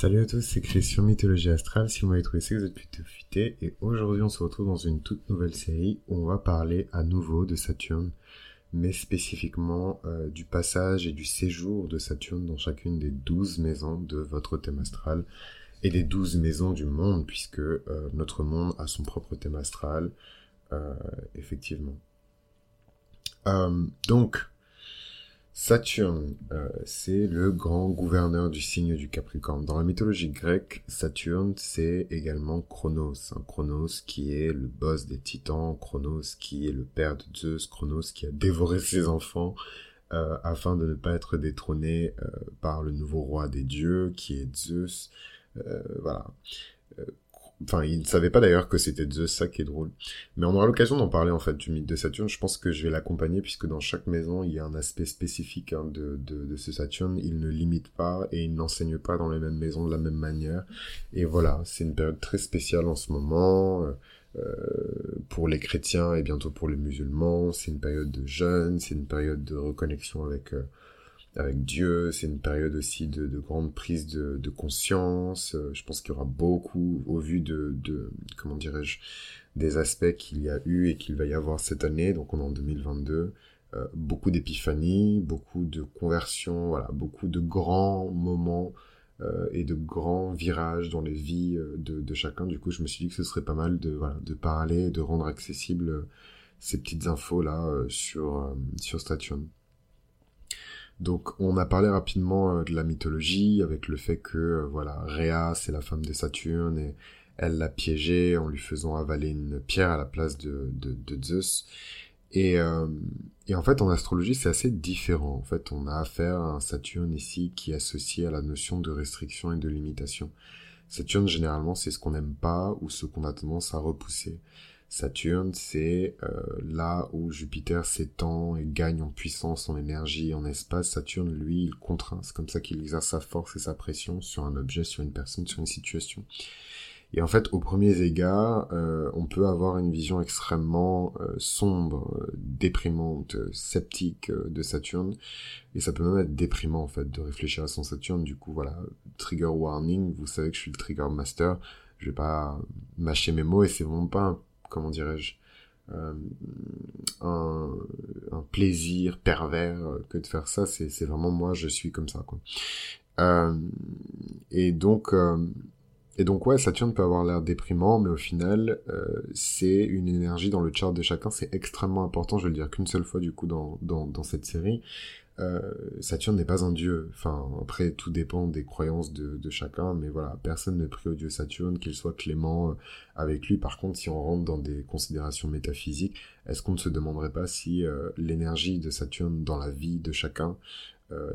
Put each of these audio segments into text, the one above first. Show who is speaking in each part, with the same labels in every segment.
Speaker 1: Salut à tous, c'est Christian Mythologie Astrale. Si vous m'avez trouvé, c'est que vous êtes plutôt futé. Et aujourd'hui, on se retrouve dans une toute nouvelle série où on va parler à nouveau de Saturne, mais spécifiquement euh, du passage et du séjour de Saturne dans chacune des douze maisons de votre thème astral et des douze maisons du monde, puisque euh, notre monde a son propre thème astral, euh, effectivement. donc, Saturne, euh, c'est le grand gouverneur du signe du Capricorne. Dans la mythologie grecque, Saturne, c'est également Chronos. Hein. Chronos qui est le boss des titans, Chronos qui est le père de Zeus, Chronos qui a dévoré ses enfants euh, afin de ne pas être détrôné euh, par le nouveau roi des dieux qui est Zeus. voilà. Enfin, il ne savait pas d'ailleurs que c'était Zeus, ça qui est drôle. Mais on aura l'occasion d'en parler en fait du mythe de Saturne. Je pense que je vais l'accompagner puisque dans chaque maison il y a un aspect spécifique hein, de, de, de, ce Saturne. Il ne limite pas et il n'enseigne pas dans les mêmes maisons de la même manière. Et voilà, c'est une période très spéciale en ce moment. Euh, euh pour les chrétiens et bientôt pour les musulmans, c'est une période de jeûne, c'est une période de reconnexion avec euh, avec Dieu. C'est une période aussi de, de grande prise de, conscience. Euh, je pense qu'il y aura beaucoup, au vu de, comment dirais-je, des aspects qu'il y a eu et qu'il va y avoir cette année. Donc on est en 2022. Euh, beaucoup d'épiphanies, beaucoup de conversions, voilà, beaucoup de grands moments euh, et de grands virages dans les vies de, chacun. Du coup, je me suis dit que ce serait pas mal de, parler, de rendre accessible ces petites infos là sur sur. Donc on a parlé rapidement euh, de la mythologie avec le fait que euh, voilà Rhea c'est la femme de Saturne et elle l'a piégé en lui faisant avaler une pierre à la place de, Zeus. Et, euh, et en fait en astrologie c'est assez différent. En fait on a affaire à un Saturne ici qui est associé à la notion de restriction et de limitation. Saturne généralement c'est ce qu'on n'aime pas ou ce qu'on a tendance à repousser. Saturne, c'est euh, là où Jupiter s'étend et gagne en puissance, en énergie, en espace. Saturne, lui, il contraint. C'est comme ça qu'il exerce sa force et sa pression sur un objet, sur une personne, sur une situation. Et en fait, au premier égard, euh, on peut avoir une vision extrêmement euh, sombre, déprimante, sceptique de Saturne, et ça peut même être déprimant en fait de réfléchir à son Saturne. Du coup, voilà, trigger warning. Vous savez que je suis le trigger master. Je vais pas mâcher mes mots et c'est vraiment pas un comment dirais-je, euh, un, plaisir pervers que de faire ça. C'est vraiment moi, je suis comme ça, quoi. Euh, et donc, euh, et donc ouais, Saturne peut avoir l'air déprimant, mais au final, c'est une énergie dans le chart de chacun. C'est extrêmement important. Je vais le dire qu'une seule fois du coup dans, dans cette série. Euh, Saturne n'est pas un dieu. Enfin, après, tout dépend des croyances de, chacun, mais voilà, personne ne prie au dieu Saturne, qu'il soit clément euh, avec lui. Par contre, si on rentre dans des considérations métaphysiques, est-ce qu'on ne se demanderait pas si euh, l'énergie de Saturne dans la vie de chacun,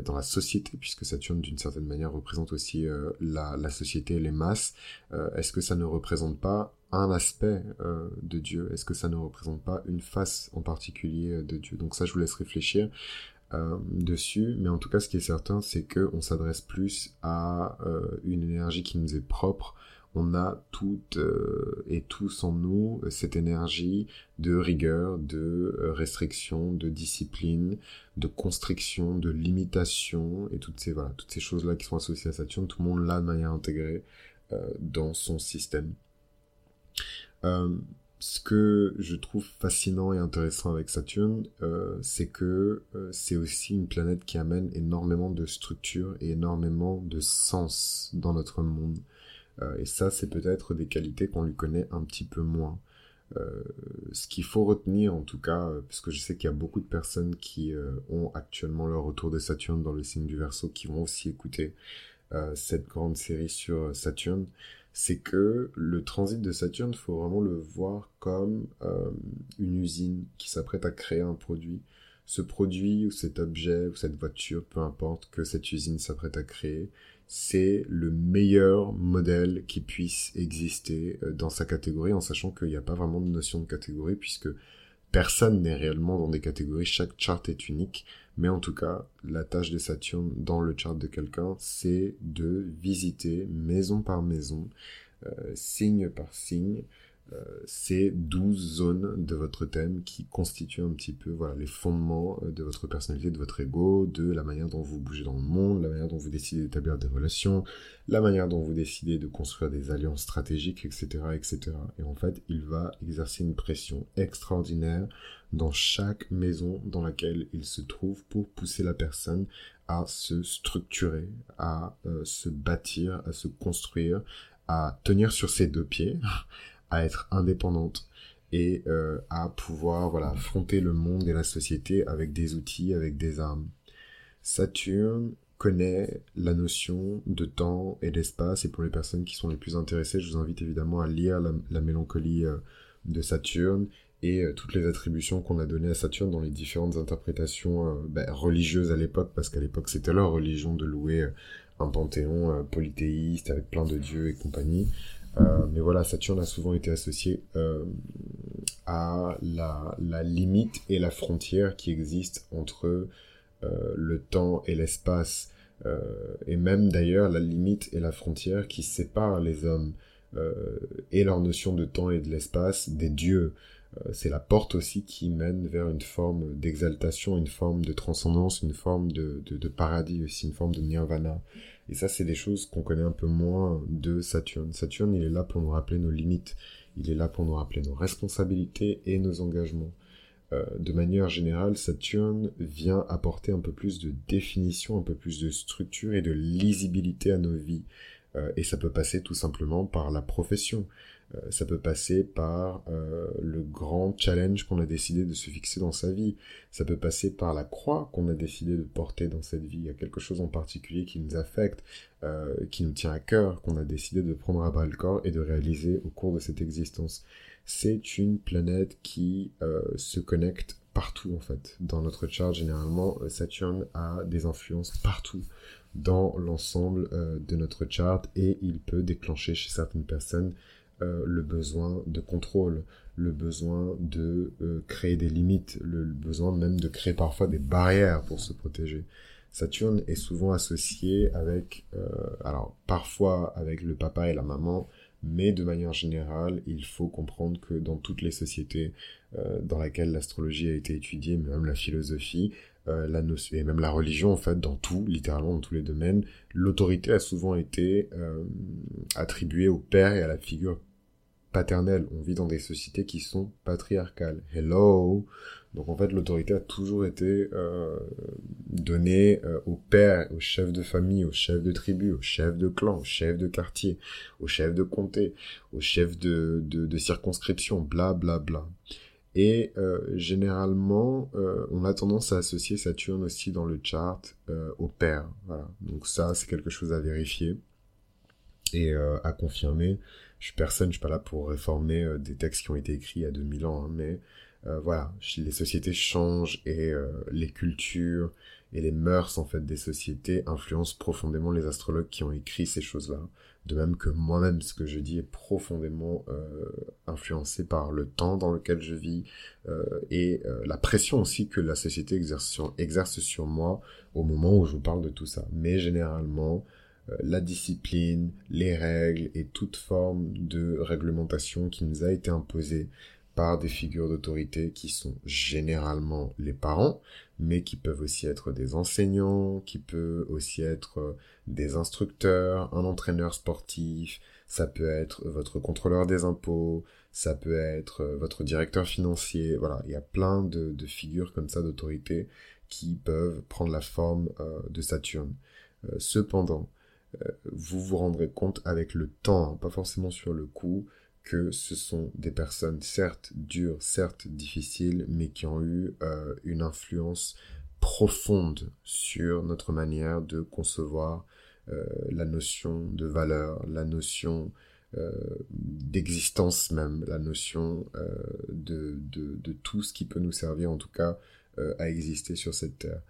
Speaker 1: dans la société, puisque Saturne d'une certaine manière représente aussi la, société les masses, est-ce que ça ne représente pas un aspect de Dieu? Est-ce que ça ne représente pas une face en particulier de Dieu? Donc ça, je vous laisse réfléchir. Euh, dessus, mais en tout cas ce qui est certain c'est que on s'adresse plus à euh, une énergie qui nous est propre. On a toutes euh, et tous en nous cette énergie de rigueur, de restriction, de discipline, de constriction, de limitation et toutes ces voilà toutes ces choses là qui sont associées à Saturne, tout le monde l'a de manière intégrée dans son système ce que je trouve fascinant et intéressant avec Saturne, euh, c'est que euh, c'est aussi une planète qui amène énormément de structure et énormément de sens dans notre monde. Euh, et ça, c'est peut-être des qualités qu'on lui connaît un petit peu moins. ce qu'il faut retenir, en tout cas, parce que je sais qu'il y a beaucoup de personnes qui ont actuellement leur retour de Saturne dans le signe du Verseau, qui vont aussi écouter cette grande série sur Saturne c'est que le transit de Saturne, faut vraiment le voir comme euh, une usine qui s'apprête à créer un produit. Ce produit ou cet objet ou cette voiture, peu importe que cette usine s'apprête à créer, c'est le meilleur modèle qui puisse exister euh, dans sa catégorie en sachant qu'il n'y a pas vraiment de notion de catégorie puisque personne n'est réellement dans des catégories, chaque chart est unique, mais en tout cas, la tâche de Saturne dans le chart de quelqu'un, c'est de visiter maison par maison, euh, signe par signe, ces douze zones de votre thème qui constituent un petit peu voilà, les fondements euh, de votre personnalité, de votre ego, de la manière dont vous bougez dans le monde, la manière dont vous décidez d'établir des relations, la manière dont vous décidez de construire des alliances stratégiques, etc., etc. Et en fait, il va exercer une pression extraordinaire dans chaque maison dans laquelle il se trouve pour pousser la personne à se structurer, à euh, se bâtir, à se construire, à tenir sur ses deux pieds, à être indépendante et euh, à pouvoir affronter le monde et la société avec des outils, avec des armes. Saturne connaît la notion de temps et d'espace et pour les personnes qui sont les plus intéressées, je vous invite évidemment à lire la, mélancolie euh, de Saturne et euh, toutes les attributions qu'on a données à Saturne dans les différentes interprétations ben, religieuses à l'époque, parce qu'à l'époque c'était leur religion de louer un panthéon polythéiste avec plein de dieux et compagnie. Euh, mais voilà, Saturne a souvent été associé euh, à la, la, limite et la frontière qui existe entre euh, le temps et l'espace, et même d'ailleurs la limite et la frontière qui séparent les hommes et leur notion de temps et de l'espace des dieux. C'est la porte aussi qui mène vers une forme d'exaltation, une forme de transcendance, une forme de, de paradis aussi, une forme de nirvana. Et ça, c'est des choses qu'on connaît un peu moins de Saturne. Saturne, il est là pour nous rappeler nos limites. Il est là pour nous rappeler nos responsabilités et nos engagements. Euh, de manière générale, Saturne vient apporter un peu plus de définition, un peu plus de structure et de lisibilité à nos vies. Euh, et ça peut passer tout simplement par la profession. Euh, ça peut passer par euh, le grand challenge qu'on a décidé de se fixer dans sa vie. Ça peut passer par la croix qu'on a décidé de porter dans cette vie. Il y a quelque chose en particulier qui nous affecte, euh, qui nous tient à cœur, qu'on a décidé de prendre à bras le corps et de réaliser au cours de cette existence. C'est une planète qui se connecte partout en fait. Dans notre chart, généralement, Saturne a des influences partout dans l'ensemble de notre chart et il peut déclencher chez certaines personnes euh, le besoin de contrôle, le besoin de euh, créer des limites, le, besoin même de créer parfois des barrières pour se protéger. Saturne est souvent associé avec, euh, alors parfois avec le papa et la maman, mais de manière générale, il faut comprendre que dans toutes les sociétés dans lesquelles l'astrologie a été étudiée, même la philosophie, la notion, et même la religion, en fait, dans tout, littéralement dans tous les domaines, l'autorité a souvent été attribuée au père et à la figure paternelle. On vit dans des sociétés qui sont patriarcales. Hello? Donc en fait, l'autorité a toujours été euh, donnée euh, au père, au chef de famille, au chef de tribu, au chef de clan, au chef de quartier, au chef de comté, au chef de, de, circonscription, bla bla bla. Et euh, généralement, on a tendance à associer Saturne aussi dans le chart au père. Voilà. Donc ça, c'est quelque chose à vérifier et à confirmer je suis personne, je suis pas là pour réformer euh, des textes qui ont été écrits il y a 2000 ans, hein, mais euh, voilà, les sociétés changent et euh, les cultures et les mœurs en fait des sociétés influencent profondément les astrologues qui ont écrit ces choses-là. De même que moi-même, ce que je dis est profondément influencé par le temps dans lequel je vis et la pression aussi que la société exerce sur, exerce sur moi au moment où je vous parle de tout ça. Mais généralement, euh, la discipline, les règles et toute forme de réglementation qui nous a été imposée par des figures d'autorité qui sont généralement les parents, mais qui peuvent aussi être des enseignants, qui peuvent aussi être euh, des instructeurs, un entraîneur sportif, ça peut être votre contrôleur des impôts, ça peut être euh, votre directeur financier, voilà, il y a plein de, figures comme ça d'autorité qui peuvent prendre la forme de Saturne. cependant, euh, vous vous rendrez compte avec le temps, pas forcément sur le coup, que ce sont des personnes certes dures, certes difficiles, mais qui ont eu euh, une influence profonde sur notre manière de concevoir euh, la notion de valeur, la notion d'existence même, la notion de, tout ce qui peut nous servir en tout cas à exister sur cette terre.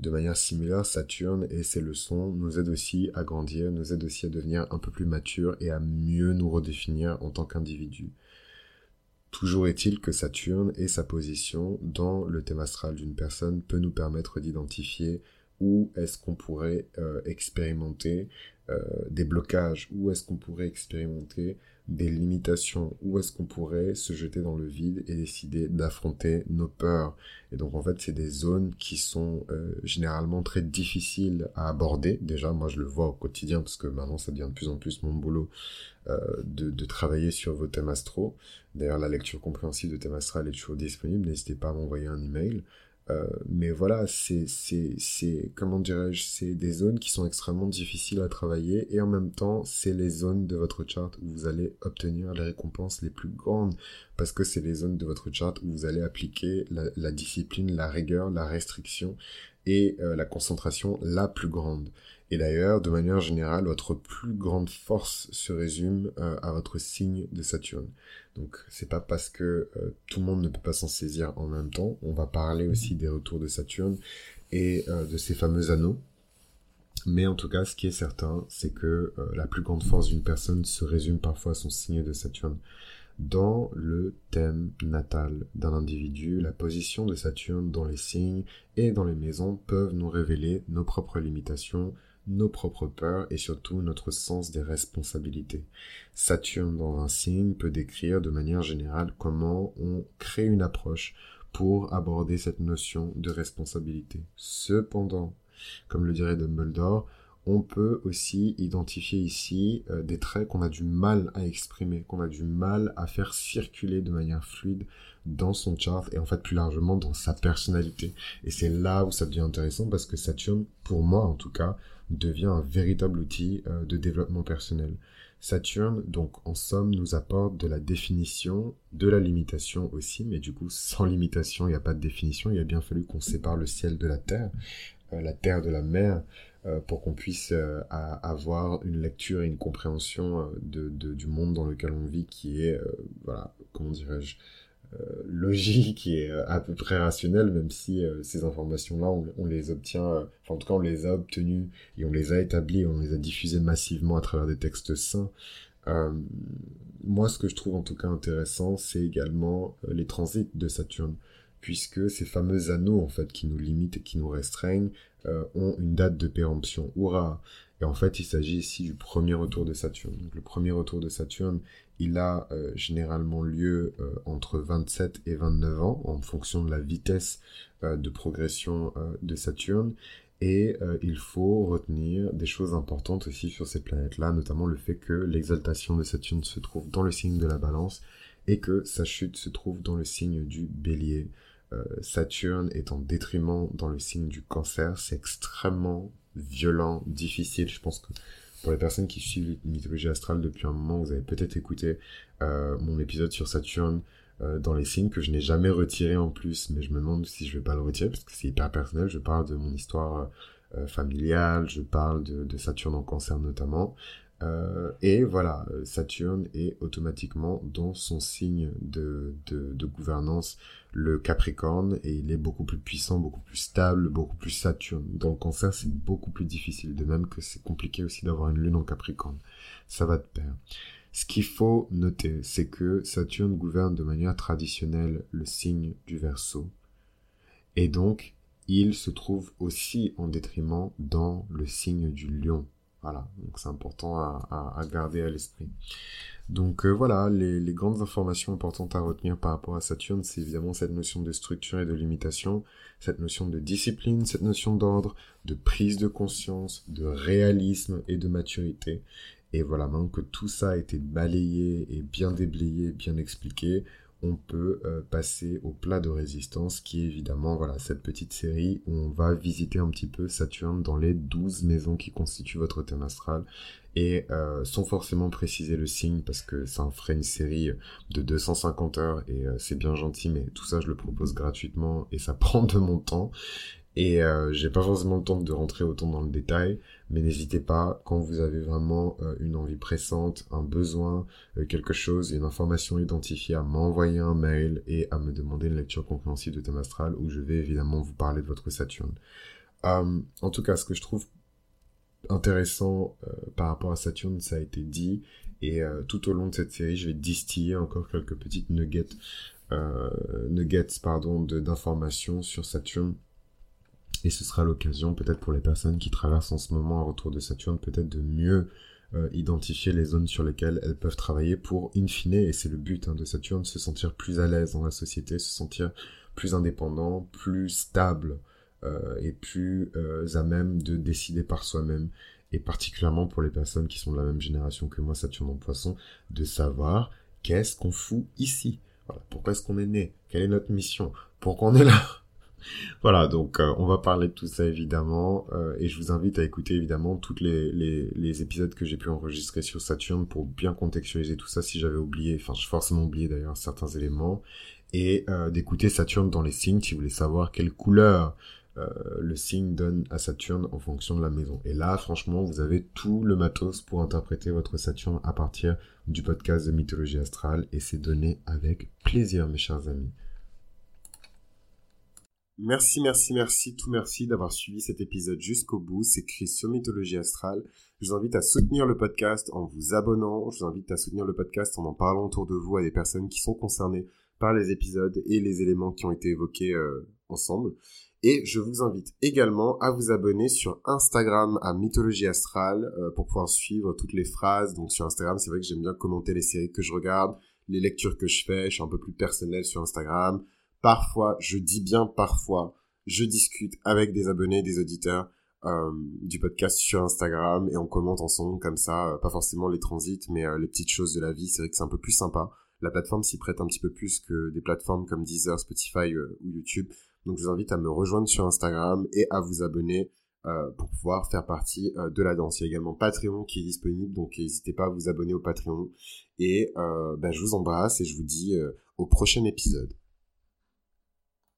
Speaker 1: De manière similaire, Saturne et ses leçons nous aident aussi à grandir, nous aident aussi à devenir un peu plus matures et à mieux nous redéfinir en tant qu'individu. Toujours est-il que Saturne et sa position dans le thème astral d'une personne peut nous permettre d'identifier où est-ce qu'on pourrait euh, expérimenter des blocages, où est-ce qu'on pourrait expérimenter des limitations, où est-ce qu'on pourrait se jeter dans le vide et décider d'affronter nos peurs? Et donc en fait c'est des zones qui sont euh, généralement très difficiles à aborder. Déjà moi je le vois au quotidien parce que maintenant ça devient de plus en plus mon boulot euh, de, travailler sur vos thèmes astro. D'ailleurs la lecture compréhensive de thème astral est toujours disponible, n'hésitez pas à m'envoyer un email. Euh, mais voilà, c'est, c'est, comment dirais-je, c'est des zones qui sont extrêmement difficiles à travailler et en même temps, c'est les zones de votre chart où vous allez obtenir les récompenses les plus grandes parce que c'est les zones de votre chart où vous allez appliquer la, discipline, la rigueur, la restriction et euh, la concentration la plus grande. Et d'ailleurs, de manière générale, votre plus grande force se résume euh, à votre signe de Saturne. Donc, c'est pas parce que euh, tout le monde ne peut pas s'en saisir en même temps. On va parler aussi des retours de Saturne et euh, de ces fameux anneaux. Mais en tout cas, ce qui est certain, c'est que la plus grande force d'une personne se résume parfois à son signe de Saturne. Dans le thème natal d'un individu, la position de Saturne dans les signes et dans les maisons peuvent nous révéler nos propres limitations, nos propres peurs et surtout notre sens des responsabilités. Saturne dans un signe peut décrire de manière générale comment on crée une approche pour aborder cette notion de responsabilité. Cependant, comme le dirait Dumbledore, on peut aussi identifier ici euh, des traits qu'on a du mal à exprimer, qu'on a du mal à faire circuler de manière fluide dans son chart et en fait plus largement dans sa personnalité. Et c'est là où ça devient intéressant parce que Saturne, pour moi en tout cas, devient un véritable outil euh, de développement personnel. Saturne, donc en somme, nous apporte de la définition, de la limitation aussi, mais du coup, sans limitation, il n'y a pas de définition, il a bien fallu qu'on sépare le ciel de la terre, euh, la terre de la mer, pour qu'on puisse avoir une lecture et une compréhension de, du monde dans lequel on vit qui est, voilà, comment dirais-je, euh, logique et euh, à peu près rationnel, même si euh, ces informations-là, on, les obtient, en tout cas on les a obtenues et on les a établies, on les a diffusées massivement à travers des textes sains. moi, ce que je trouve en tout cas intéressant, c'est également les transits de Saturne, puisque ces fameux anneaux en fait qui nous limitent et qui nous restreignent ont une date de péremption. Hurrah Et en fait, il s'agit ici du premier retour de Saturne. Le premier retour de Saturne, il a euh, généralement lieu euh, entre 27 et 29 ans en fonction de la vitesse euh, de progression de Saturne. Et il faut retenir des choses importantes aussi sur ces planètes-là, notamment le fait que l'exaltation de Saturne se trouve dans le signe de la balance et que sa chute se trouve dans le signe du bélier. Saturne est en détriment dans le signe du cancer, c'est extrêmement violent, difficile. Je pense que pour les personnes qui suivent la mythologie astrale depuis un moment, vous avez peut-être écouté euh, mon épisode sur Saturne euh, dans les signes que je n'ai jamais retiré en plus, mais je me demande si je vais pas le retirer parce que c'est hyper personnel. Je parle de mon histoire euh, familiale, je parle de, de, Saturne en cancer notamment. Euh, et voilà, Saturne est automatiquement dans son signe de, de, de, gouvernance, le Capricorne, et il est beaucoup plus puissant, beaucoup plus stable, beaucoup plus Saturne. Dans le cancer, c'est beaucoup plus difficile, de même que c'est compliqué aussi d'avoir une lune en Capricorne. Ça va de pair. Ce qu'il faut noter, c'est que Saturne gouverne de manière traditionnelle le signe du Verseau. Et donc, il se trouve aussi en détriment dans le signe du Lion. Voilà, donc c'est important à, garder à l'esprit. Donc euh, voilà, les, les, grandes informations importantes à retenir par rapport à Saturne, c'est évidemment cette notion de structure et de limitation, cette notion de discipline, cette notion d'ordre, de prise de conscience, de réalisme et de maturité. Et voilà, maintenant que tout ça a été balayé et bien déblayé, bien expliqué, on peut euh, passer au plat de résistance qui est évidemment voilà cette petite série où on va visiter un petit peu Saturne dans les 12 maisons qui constituent votre thème astral. Et euh, sans forcément préciser le signe parce que ça en ferait une série de 250 heures et euh, c'est bien gentil mais tout ça je le propose gratuitement et ça prend de mon temps et euh, j'ai pas forcément le temps de rentrer autant dans le détail, mais n'hésitez pas quand vous avez vraiment euh, une envie pressante, un besoin, euh, quelque chose, une information identifiée, à m'envoyer un mail et à me demander une lecture compréhensive de thème astral où je vais évidemment vous parler de votre Saturne. en tout cas, ce que je trouve intéressant par rapport à Saturne, ça a été dit, et tout au long de cette série, je vais distiller encore quelques petites nuggets, nuggets pardon, d'informations sur Saturne Et ce sera l'occasion peut-être pour les personnes qui traversent en ce moment un retour de Saturne, peut-être de mieux euh, identifier les zones sur lesquelles elles peuvent travailler pour, in fine, et c'est le but hein, de Saturne, se sentir plus à l'aise dans la société, se sentir plus indépendant, plus stable euh, et plus euh, à même de décider par soi-même. Et particulièrement pour les personnes qui sont de la même génération que moi, Saturne en poisson, de savoir qu'est-ce qu'on fout ici. Voilà, pourquoi est-ce qu'on est né? Quelle est notre mission? Pourquoi on est là? Voilà, donc euh, on va parler de tout ça évidemment, euh, et je vous invite à écouter évidemment tous les, épisodes que j'ai pu enregistrer sur Saturne pour bien contextualiser tout ça si j'avais oublié, enfin j'ai forcément oublié d'ailleurs certains éléments, et euh, d'écouter Saturne dans les signes si vous voulez savoir quelle couleur le signe donne à Saturne en fonction de la maison. Et là, franchement, vous avez tout le matos pour interpréter votre Saturne à partir du podcast de mythologie astrale, et c'est donné avec plaisir mes chers amis. Merci, merci, merci, tout merci d'avoir suivi cet épisode jusqu'au bout. C'est écrit sur Mythologie Astrale. Je vous invite à soutenir le podcast en vous abonnant. Je vous invite à soutenir le podcast en en parlant autour de vous à des personnes qui sont concernées par les épisodes et les éléments qui ont été évoqués euh, ensemble. Et je vous invite également à vous abonner sur Instagram à Mythologie Astrale euh, pour pouvoir suivre toutes les phrases. Donc sur Instagram, c'est vrai que j'aime bien commenter les séries que je regarde, les lectures que je fais. Je suis un peu plus personnel sur Instagram parfois, je dis bien parfois, je discute avec des abonnés, des auditeurs euh, du podcast sur Instagram et on commente ensemble comme ça, euh, pas forcément les transits, mais euh, les petites choses de la vie. C'est vrai que c'est un peu plus sympa. La plateforme s'y prête un petit peu plus que des plateformes comme Deezer, Spotify ou YouTube. Donc je vous invite à me rejoindre sur Instagram et à vous abonner pour pouvoir faire partie de la danse. Il y a également Patreon qui est disponible, donc n'hésitez pas à vous abonner au Patreon. Et ben, je vous embrasse et je vous dis au prochain épisode.